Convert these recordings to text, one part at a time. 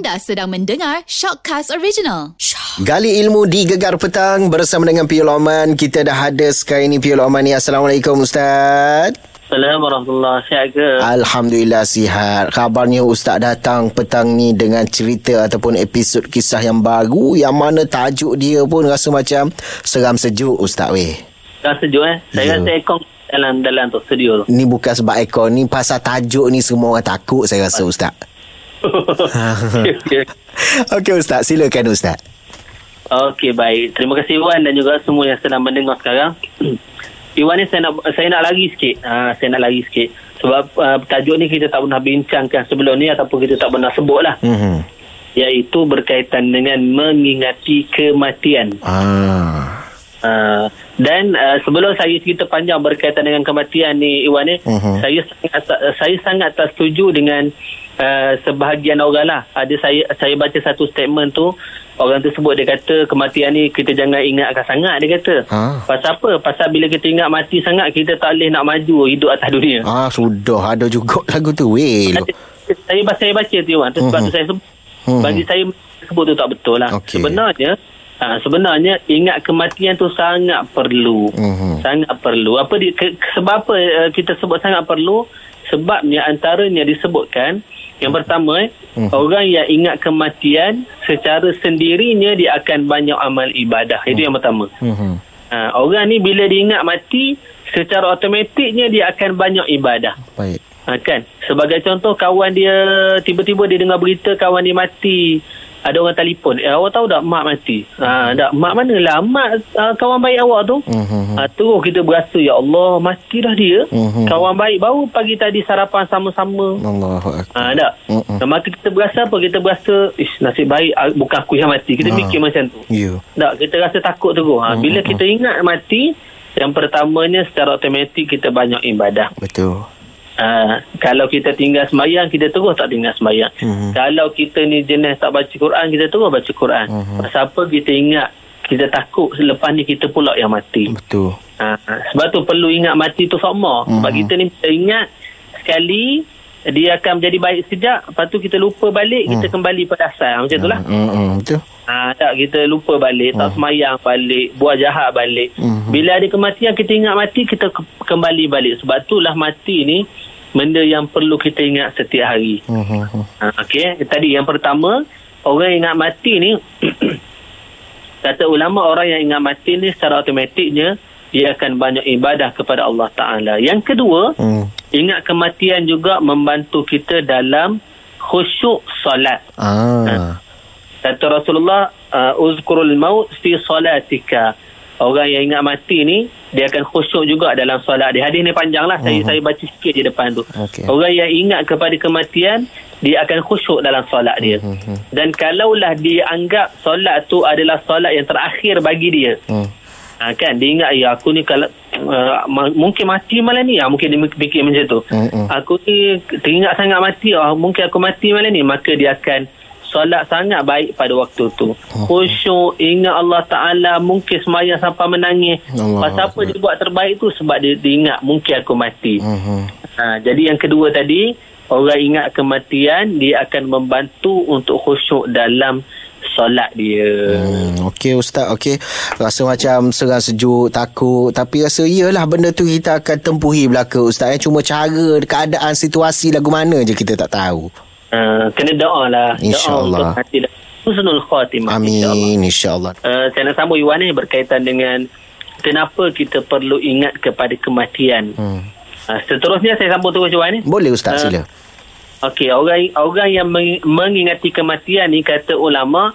Anda sedang mendengar Shockcast Original. Shock. Gali ilmu di Gegar Petang bersama dengan Piul Oman. Kita dah ada sekarang ni Piul Oman ni. Assalamualaikum Ustaz. Assalamualaikum warahmatullahi Sihat ke? Alhamdulillah sihat. Kabarnya Ustaz datang petang ni dengan cerita ataupun episod kisah yang baru yang mana tajuk dia pun rasa macam seram sejuk Ustaz weh. Dah sejuk eh? Ya. Saya rasa aircon dalam dalam tu studio tu. Ni bukan sebab ekor ni pasal tajuk ni semua orang takut saya rasa Ustaz. Okey, okey. Okey Ustaz, silakan Ustaz. Okey, baik. Terima kasih Iwan dan juga semua yang sedang mendengar sekarang. Iwan ni saya nak saya nak lari sikit. Ha, saya nak lari sikit. Sebab uh, tajuk ni kita tak pernah bincangkan sebelum ni ataupun kita tak pernah sebut lah. Mhm. Iaitu berkaitan dengan mengingati kematian. Ah. Uh, dan uh, sebelum saya cerita panjang berkaitan dengan kematian ni Iwan ni Mhm. saya sangat saya sangat tak setuju dengan uh, sebahagian orang lah ada saya saya baca satu statement tu orang tu sebut dia kata kematian ni kita jangan ingatkan sangat dia kata Ah. pasal apa pasal bila kita ingat mati sangat kita tak boleh nak maju hidup atas dunia Ah, sudah ada juga lagu tu. Weh. saya baca saya baca tu tu sebab Mhm. tu saya sebut Mhm. bagi saya sebut tu tak betul lah Okey. sebenarnya ha, sebenarnya ingat kematian tu sangat perlu Mhm. sangat perlu apa di, ke, sebab apa uh, kita sebut sangat perlu sebabnya antaranya disebutkan yang pertama Mhm. orang yang ingat kematian secara sendirinya dia akan banyak amal ibadah itu yang pertama Mhm. ha, orang ni bila dia ingat mati secara automatiknya dia akan banyak ibadah Baik. Ha, kan? Sebagai contoh kawan dia tiba-tiba dia dengar berita kawan dia mati. Ada orang telefon, "Eh, awak tahu tak mak mati?" Ha, dak mak mana lah? Mak uh, kawan baik awak tu. Mhm. Ha, terus kita berasa, "Ya Allah, mati dah dia." Mhm. Kawan baik baru pagi tadi sarapan sama-sama. Ha, tak? Dan maka kita berasa apa? Kita berasa, "Ish, nasib baik bukan aku yang mati." Kita Ha. fikir macam tu. Ya. Tak, kita rasa takut terus. Ha, bila kita ingat mati, yang pertamanya secara automatik kita banyak ibadah. Betul. Uh, kalau kita tinggal semayang kita terus tak tinggal semayang. Mhm. Kalau kita ni jenis tak baca Quran kita terus baca Quran. Mhm. Pasal apa kita ingat kita takut selepas ni kita pula yang mati. Betul. Uh, sebab tu perlu ingat mati tu sama. Mhm. Sebab kita ni kita ingat sekali dia akan menjadi baik sekejap lepas tu kita lupa balik kita kembali pada asal macam tu lah Mhm. Betul. ha, tak kita lupa balik tak semayang balik buat jahat balik Mhm. bila ada kematian kita ingat mati kita ke- kembali balik sebab itulah mati ni benda yang perlu kita ingat setiap hari ha, okey tadi yang pertama orang yang ingat mati ni kata ulama orang yang ingat mati ni secara automatiknya dia akan banyak ibadah kepada Allah Taala yang kedua Mhm. ingat kematian juga membantu kita dalam khusyuk solat Ah. Kata Rasulullah, uh, uzkurul maut fi salatika. Orang yang ingat mati ni, dia akan khusyuk juga dalam solat dia. Hadis ni panjang lah. Saya, saya baca sikit je depan tu. Okey. Orang yang ingat kepada kematian, dia akan khusyuk dalam solat dia. Mhm. Dan kalaulah dia anggap solat tu adalah solat yang terakhir bagi dia. Mhm. Ha, kan dia ingat ya aku ni kalau uh, ma- mungkin mati malam ni ha, mungkin dia fikir macam tu Mm-mm. aku ni teringat sangat mati oh, mungkin aku mati malam ni maka dia akan solat sangat baik pada waktu tu. Khusyuk ingat Allah Ta'ala mungkin semayang sampai menangis. Allah pasal apa dia buat terbaik tu? Sebab dia, dia ingat mungkin aku mati. Mhm. ha, jadi yang kedua tadi orang ingat kematian dia akan membantu untuk khusyuk dalam solat dia. Hmm, okey ustaz okey. Rasa macam seram sejuk takut. Tapi rasa iyalah benda tu kita akan tempuhi belaka ustaz. Eh cuma cara keadaan situasi lagu mana je kita tak tahu Uh, kena doa lah. InsyaAllah. Husnul khatimah. InsyaAllah. amin insyaallah Uh, saya nak sambung Iwan ni berkaitan dengan kenapa kita perlu ingat kepada kematian. hmm. Uh, seterusnya saya sambung terus Iwan ni. boleh ustaz Ah. sila Okey, orang orang yang meng- mengingati kematian ni kata ulama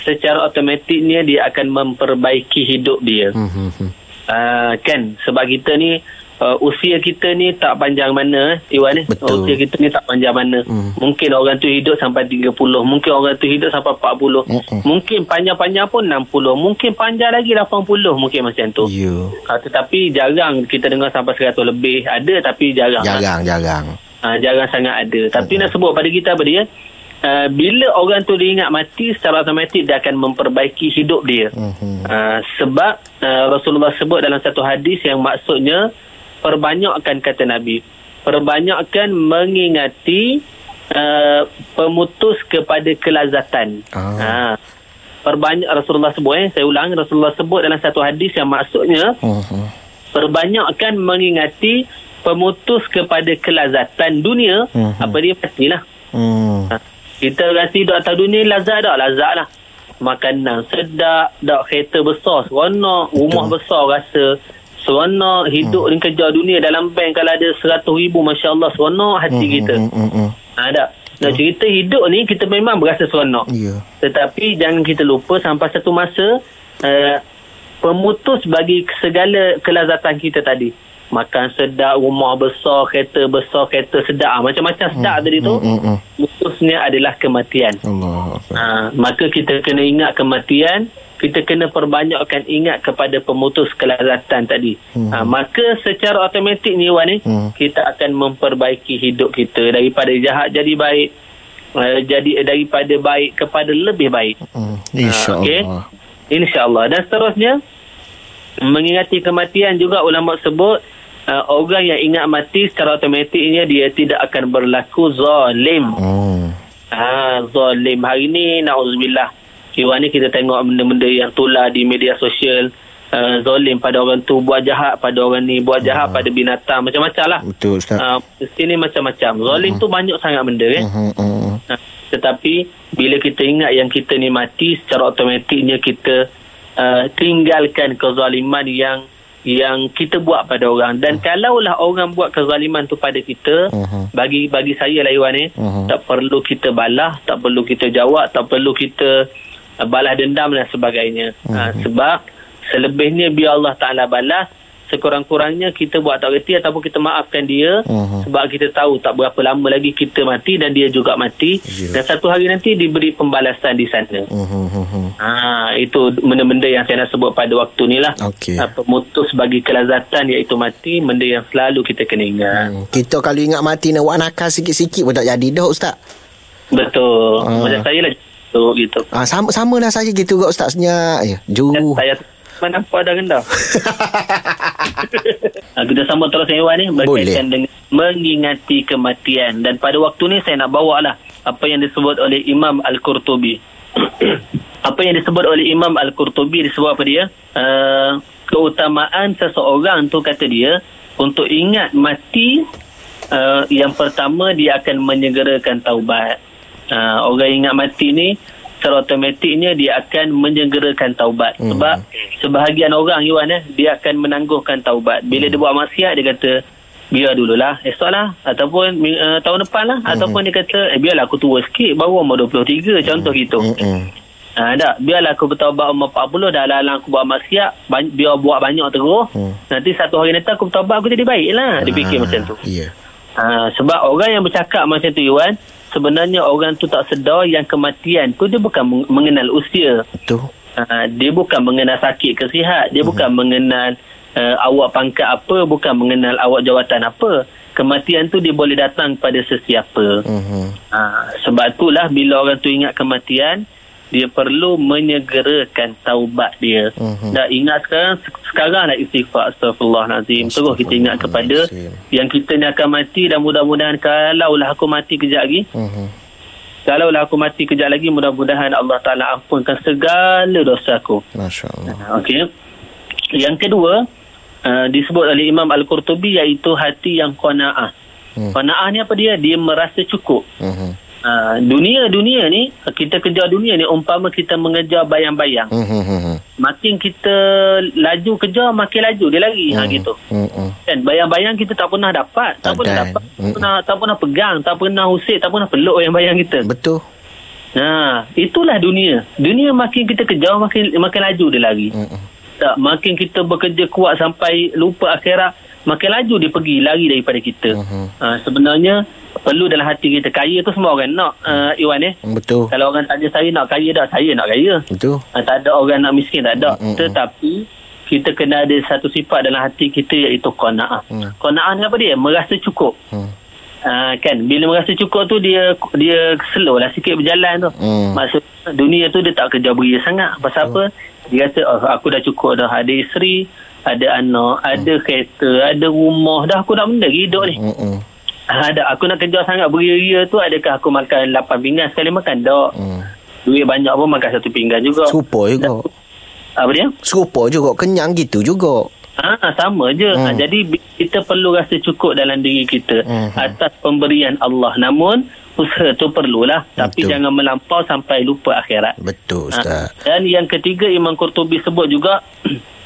secara automatiknya dia akan memperbaiki hidup dia. hmm. hmm. Uh, kan sebab kita ni uh, usia kita ni tak panjang mana eh, Iwan ni. Betul. Usia kita ni tak panjang mana. Hmm. Mungkin orang tu hidup sampai 30, mungkin orang tu hidup sampai 40. Mm-mm. Mungkin panjang-panjang pun 60, mungkin panjang lagi 80 mungkin macam tu. ya Uh, tetapi jarang kita dengar sampai 100 lebih. Ada tapi jarang. jarang jarang Uh, jarang sangat ada. Tapi nak sebut pada kita apa dia? Uh, bila orang tu dia ingat mati secara automatik dia akan memperbaiki hidup dia. Mhm. Uh, sebab uh, Rasulullah sebut dalam satu hadis yang maksudnya perbanyakkan kata Nabi perbanyakkan mengingati uh, pemutus kepada kelazatan. Ah. Ha. Perbanyak Rasulullah sebut eh saya ulang Rasulullah sebut dalam satu hadis yang maksudnya Mhm. perbanyakkan mengingati pemutus kepada kelazatan dunia Mhm. apa dia pastilah. Hmm. Ha. Kita rasa hidup atas dunia lazat tak? Lazat lah. Makanan sedap, dak kereta besar, seronok, rumah besar rasa seronok, hidup hmm. kerja dunia dalam bank kalau ada 100 ribu, Masya Allah, seronok hati Hmm, kita. hmm, hmm, hmm. Ha, tak? Nak cerita hidup ni, kita memang berasa seronok. Ya. Tetapi jangan kita lupa sampai satu masa, uh, pemutus bagi segala kelazatan kita tadi. Makan sedap, rumah besar, kereta besar, kereta sedap. Ah, Macam-macam sedap tadi tu. Hmm, hmm. Putusnya adalah kematian. Allah. Ha, maka kita kena ingat kematian kita kena perbanyakkan ingat kepada pemutus kelazatan tadi. Hmm. Ha, maka secara automatik ni Wan ni Hmm. kita akan memperbaiki hidup kita daripada jahat jadi baik uh, jadi daripada baik kepada lebih baik. Hmm. InsyaAllah. okey. InsyaAllah. Dan seterusnya mengingati kematian juga ulama sebut uh, orang yang ingat mati secara automatiknya dia tidak akan berlaku zalim. Hmm. Ha, zalim. Hari ni, na'udzubillah. Kira ni kita tengok benda-benda yang tular di media sosial. Uh, zalim pada orang tu, buat jahat pada orang ni, buat jahat pada binatang. Macam-macam lah. Betul Ustaz. Uh, sini macam-macam. Zalim tu banyak sangat benda kan. Hmm, hmm, hmm. Ha, tetapi, bila kita ingat yang kita ni mati, secara automatiknya kita uh, tinggalkan kezaliman yang yang kita buat pada orang dan kalaulah orang buat kezaliman tu pada kita Mhm. bagi bagi saya lah Iwan ni Mhm. tak perlu kita balas tak perlu kita jawab tak perlu kita uh, balas dendam dan sebagainya ha, sebab selebihnya biar Allah Ta'ala balas sekurang-kurangnya kita buat tak reti ataupun kita maafkan dia Mhm. sebab kita tahu tak berapa lama lagi kita mati dan dia juga mati Ya. dan satu hari nanti diberi pembalasan di sana Hmm, hmm, hmm, hmm. Ha, itu benda-benda yang saya nak sebut pada waktu ni lah. Okey. Ha, pemutus bagi kelazatan iaitu mati, benda yang selalu kita kena ingat. Hmm. Kita kalau ingat mati nak buat nakal sikit-sikit pun tak jadi dah Ustaz. Betul. Ah. Macam saya lah gitu. gitu. Ah, sama sama lah saya gitu juga Ustaz senyap. Ya, ju. Dan saya mana nampak dah rendah. ha, kita sambut terus Iwan ni berkaitan dengan mengingati kematian dan pada waktu ni saya nak bawa lah apa yang disebut oleh Imam Al-Qurtubi. apa yang disebut oleh Imam Al-Qurtubi disebut apa dia? Uh, keutamaan seseorang tu kata dia untuk ingat mati uh, yang pertama dia akan menyegerakan taubat. Uh, orang ingat mati ni secara automatiknya dia akan menyegerakan taubat. Hmm. Sebab sebahagian orang Iwan eh dia akan menangguhkan taubat. Bila dia buat maksiat dia kata biar dululah esok lah ataupun uh, tahun depan lah ataupun dia kata eh biarlah aku tua sikit baru umur 23 contoh gitu. Hmm, hmm. Ha, tak. Biarlah aku bertaubat umur 40 dah lalang aku buat maksiat bany- biar buat banyak terus. Hmm. Nanti satu hari nanti aku bertaubat aku jadi baik lah. Dia fikir Ah, macam tu. Ya. Ha, sebab orang yang bercakap macam tu Iwan sebenarnya orang tu tak sedar yang kematian tu dia bukan meng- mengenal usia. Betul. Ha, dia bukan mengenal sakit ke sihat. Dia bukan mengenal uh, awak pangkat apa. Bukan mengenal awak jawatan apa. Kematian tu dia boleh datang pada sesiapa. Hmm. Ha, sebab itulah bila orang tu ingat kematian, dia perlu menyegerakan taubat dia. Mhm. Dan ingat sekarang, sekarang lah istighfar astagfirullahalazim. Terus kita ingat kepada yang kita ni akan mati dan mudah-mudahan kalaulah aku mati kejap lagi, Hmm. kalaulah aku mati kejap lagi, mudah-mudahan Allah Ta'ala ampunkan segala dosa aku. Masya Allah. Okey. Yang kedua, uh, disebut oleh Imam Al-Qurtubi iaitu hati yang qanaah. Hmm. Qanaah ni apa dia? Dia merasa cukup. Hmm. Ha, dunia dunia ni kita kejar dunia ni umpama kita mengejar bayang-bayang Hmm. Hmm. makin kita laju kejar makin laju dia lari ha gitu Hmm. kan bayang-bayang kita tak pernah dapat tak, Tak pernah dapat tak Mm-mm. pernah tak pernah pegang tak pernah usik tak pernah peluk bayang-bayang kita Betul. ha itulah dunia dunia makin kita kejar makin makin laju dia lari Hmm. tak makin kita bekerja kuat sampai lupa akhirat makin laju dia pergi lari daripada kita Mhm. ha, sebenarnya perlu dalam hati kita kaya tu semua orang nak uh, Iwan eh Betul. kalau orang tanya saya nak kaya dah, saya nak kaya. Betul. Ha, tak ada orang nak miskin, tak ada. Mm, mm, Tetapi, kita kena ada satu sifat dalam hati kita iaitu qanaah. Mm. Qanaah ni apa dia? Merasa cukup. Hmm. Ha, kan, bila merasa cukup tu, dia dia slow lah sikit berjalan tu. Hmm. Maksud dunia tu dia tak kerja beria sangat. Pasal apa? Dia kata, oh, aku dah cukup dah. Ada isteri, ada anak, ada kereta, ada rumah. Dah aku nak benda hidup ni. Hmm. Ada aku nak kejar sangat beria-ria tu adakah aku makan 8 pinggan sekali makan tak? Hmm. Duit banyak pun makan satu pinggan juga. Serupa juga. Apa dia? Serupa juga. Kenyang gitu juga. Ha, sama je. Hmm. Ha, jadi kita perlu rasa cukup dalam diri kita Hmm. atas pemberian Allah. Namun usaha tu perlulah tapi Betul. jangan melampau sampai lupa akhirat. Betul, Ha, Ustaz. dan yang ketiga Imam Qurtubi sebut juga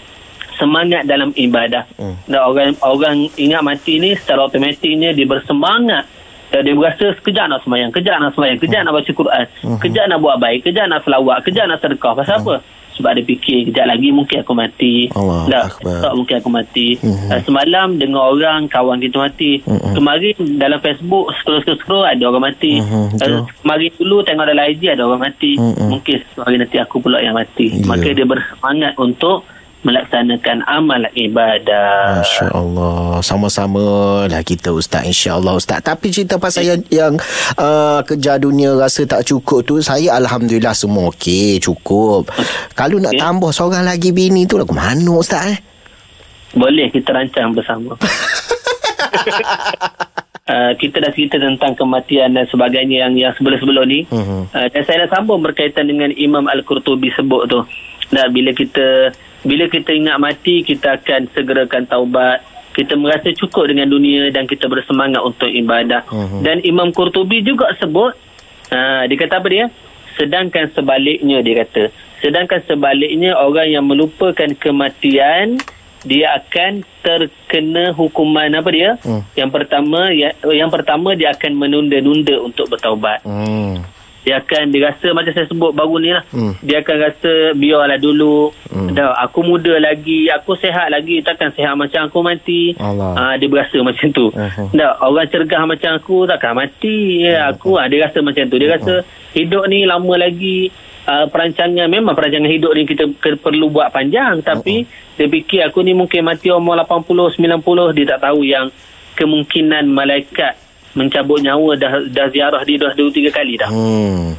semangat dalam ibadah. Hmm. Dan orang orang ingat mati ni secara automatiknya dia bersemangat. Dan dia berasa sekejap nak semayang, kejap nak semayang, kejap nak baca Quran, Hmm. kejap nak buat baik, kejap nak selawat, kejap nak sedekah. Pasal apa? Sebab dia fikir kejap lagi mungkin aku mati. Allah tak, tak mungkin aku mati. Mhm. Uh, semalam dengar orang kawan kita mati. Mhm. Kemarin dalam Facebook scroll-scroll ada orang mati. Mhm, betul. Uh, kemarin dulu tengok dalam IG ada orang mati. Mhm. Mungkin satu hari nanti aku pula yang mati. Ya. Maka dia bersemangat untuk melaksanakan amal ibadah. Masya Allah Sama-sama lah kita Ustaz InsyaAllah Ustaz Tapi cerita pasal yang, yang uh, Kerja dunia rasa tak cukup tu Saya Alhamdulillah semua okey Cukup Kalau nak Okey. tambah seorang lagi bini tu Lagu mana Ustaz eh Boleh kita rancang bersama. Uh, kita dah cerita tentang kematian dan sebagainya yang yang sebelum-sebelum ni. Mhm. Uh, dan saya nak sambung berkaitan dengan Imam Al-Qurtubi sebut tu. Dan bila kita bila kita ingat mati, kita akan segerakan taubat. Kita merasa cukup dengan dunia dan kita bersemangat untuk ibadah. Mhm. Dan Imam Qurtubi juga sebut, uh, dia kata apa dia? Sedangkan sebaliknya dia kata. Sedangkan sebaliknya orang yang melupakan kematian dia akan terkena hukuman apa dia? Hmm. Yang pertama ya, yang pertama dia akan menunda-nunda untuk bertaubat. hmm. Dia akan dia rasa macam saya sebut baru ni lah. Hmm. Dia akan rasa biarlah dulu. Hmm. Dah aku muda lagi, aku sehat lagi, takkan sehat macam aku mati. Allah. Ah dia berasa macam tu. Uh-huh. Dah orang cergah macam aku takkan mati. Ya, aku ah dia rasa macam tu. Dia rasa hidup ni lama lagi. Uh, perancangan memang perancangan hidup ni kita ke, perlu buat panjang tapi dia fikir aku ni mungkin mati umur 80 90 dia tak tahu yang kemungkinan malaikat mencabut nyawa dah dah ziarah dia dah 2 3 kali dah. Hmm.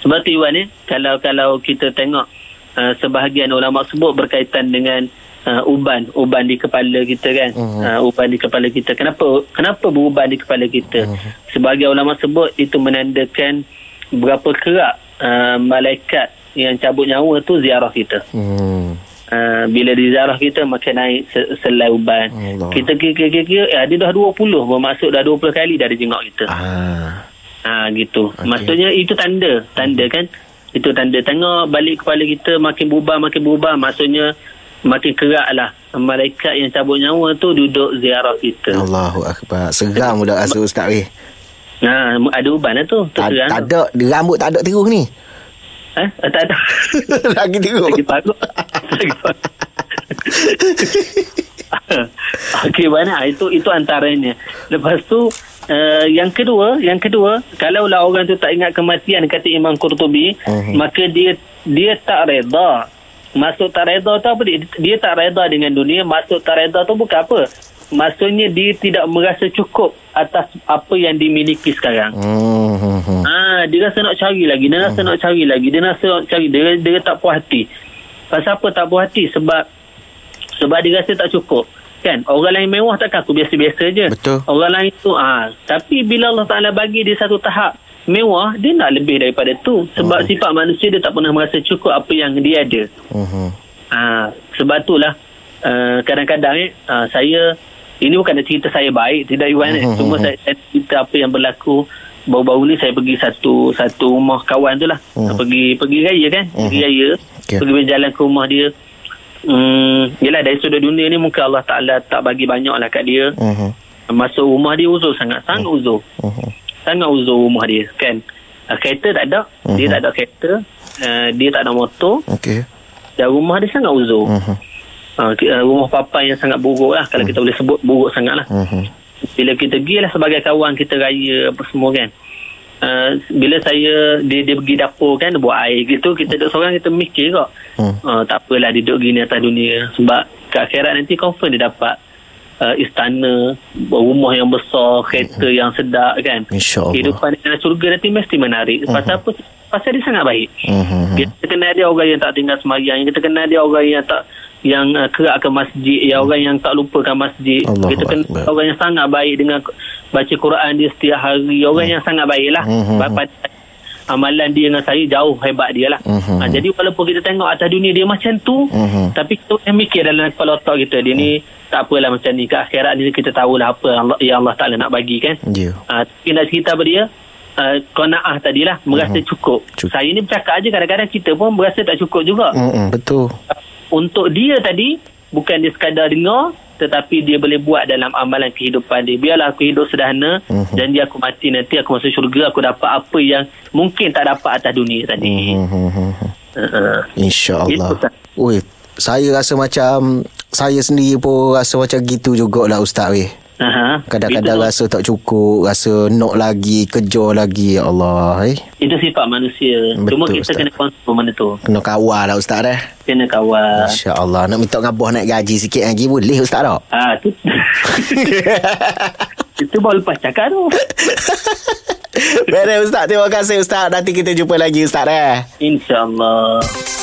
Sebab tu Iwan ni kalau kalau kita tengok uh, sebahagian ulama sebut berkaitan dengan uh, uban uban di kepala kita kan Mhm. uh, uban di kepala kita kenapa kenapa beruban di kepala kita Mhm. sebagai ulama sebut itu menandakan berapa kerak uh, malaikat yang cabut nyawa tu ziarah kita Hmm. Uh, bila di ziarah kita makin naik se- selai uban. Allah. Kita kira-kira eh, dia dah 20 bermaksud dah 20 kali dah dia jengok kita. Ah. Ha gitu. Okay. Maksudnya itu tanda, tanda kan? Itu tanda tengok balik kepala kita makin berubah makin berubah maksudnya makin kerak lah malaikat yang cabut nyawa tu duduk ziarah kita. Allahu Akbar Seram budak rasa Ustaz weh Ha ada uban lah tu. tak, tak ada Rambut tak ada terus ni? Ah, Tak ada. Lagi terus Lagi parut. Okey mana itu itu antaranya. Lepas tu uh, yang kedua, yang kedua, kalau lah orang tu tak ingat kematian kata Imam Qurtubi, Mhm. maka dia dia tak reda. Maksud tak reda tu apa dia? Dia tak reda dengan dunia. Maksud tak reda tu bukan apa? Maksudnya dia tidak merasa cukup atas apa yang dimiliki sekarang. hmm. Ah, dia rasa nak cari lagi, dia rasa nak cari lagi, dia rasa nak cari, dia, dia tak puas hati. Pasal apa tak puas hati? Sebab sebab dia rasa tak cukup. Kan? Orang lain mewah takkan aku biasa-biasa je. Betul. Orang lain tu ah, tapi bila Allah Taala bagi dia satu tahap mewah, dia nak lebih daripada tu. Sebab sifat manusia dia tak pernah merasa cukup apa yang dia ada. Hmm. Ah, sebab itulah uh, kadang-kadang eh, uh, saya ini bukan cerita saya baik tidak Iwan eh. Mhm, cuma mhm. saya, saya cerita apa yang berlaku baru-baru ni saya pergi satu satu rumah kawan tu lah Mhm. pergi pergi raya kan pergi Mhm. raya Okey. pergi berjalan ke rumah dia Hmm, yelah dari sudut dunia ni mungkin Allah Ta'ala tak bagi banyak lah kat dia Hmm, hmm. Masuk rumah dia uzur sangat Sangat uzur Hmm, hmm. Sangat uzur rumah dia kan uh, Kereta tak ada Dia Mhm. tak ada kereta uh, Dia tak ada motor Okey Dan rumah dia sangat uzur Hmm, hmm. Uh, rumah papan yang sangat buruk lah kalau kita boleh sebut buruk sangat lah Hmm, hmm. Bila kita pergi lah sebagai kawan kita raya apa semua kan. Uh, bila saya dia, dia pergi dapur kan buat air gitu kita duduk seorang kita mikir kok. Hmm. uh, tak apalah dia duduk gini atas dunia. Sebab ke akhirat nanti confirm dia dapat uh, istana rumah yang besar kereta yang sedap kan. InsyaAllah. kehidupan dalam surga nanti mesti menarik. Pasal apa pasal dia sangat baik. Hmm, hmm, hmm. kita kenal dia orang yang tak tinggal semayang kita kenal dia orang yang tak yang uh, kerak ke masjid yang orang yang tak lupakan masjid Allahu kita kena Akbar. orang yang sangat baik dengan baca Quran dia setiap hari orang yang sangat baik lah Mhm. mm amalan dia dengan saya jauh hebat dia lah Mhm. ha, jadi walaupun kita tengok atas dunia dia macam tu Mhm. tapi kita boleh mikir dalam kepala otak kita dia ni tak apalah macam ni ke akhirat ni kita tahulah apa Allah, yang Allah Ta'ala nak bagi kan Ya. Ah, tapi nak cerita pada dia uh, kona'ah tadilah merasa cukup. Cukup. Saya ni bercakap aja kadang-kadang kita pun berasa tak cukup juga. Mm-mm, betul. Untuk dia tadi bukan dia sekadar dengar tetapi dia boleh buat dalam amalan kehidupan dia. Biarlah aku hidup sederhana, Mhm. janji aku mati nanti aku masuk syurga aku dapat apa yang mungkin tak dapat atas dunia tadi. Mm-hmm. Uh-uh. InsyaAllah. Oi, saya rasa macam saya sendiri pun rasa macam gitu jugalah Ustaz weh. Aha. Kadang-kadang itu, rasa tak cukup, rasa nak lagi, kejar lagi ya Allah. Eh. itu sifat manusia. Cuma Betul, kita Ustaz. kena kontrol mana tu. Kena kawal lah Ustaz dah. Kena kawal. Masya-Allah, nak minta ngabah naik gaji sikit lagi boleh Ustaz tak? Ah, tu. itu baru lepas cakap tu. Baik Ustaz, terima kasih Ustaz. Nanti kita jumpa lagi Ustaz eh. InsyaAllah.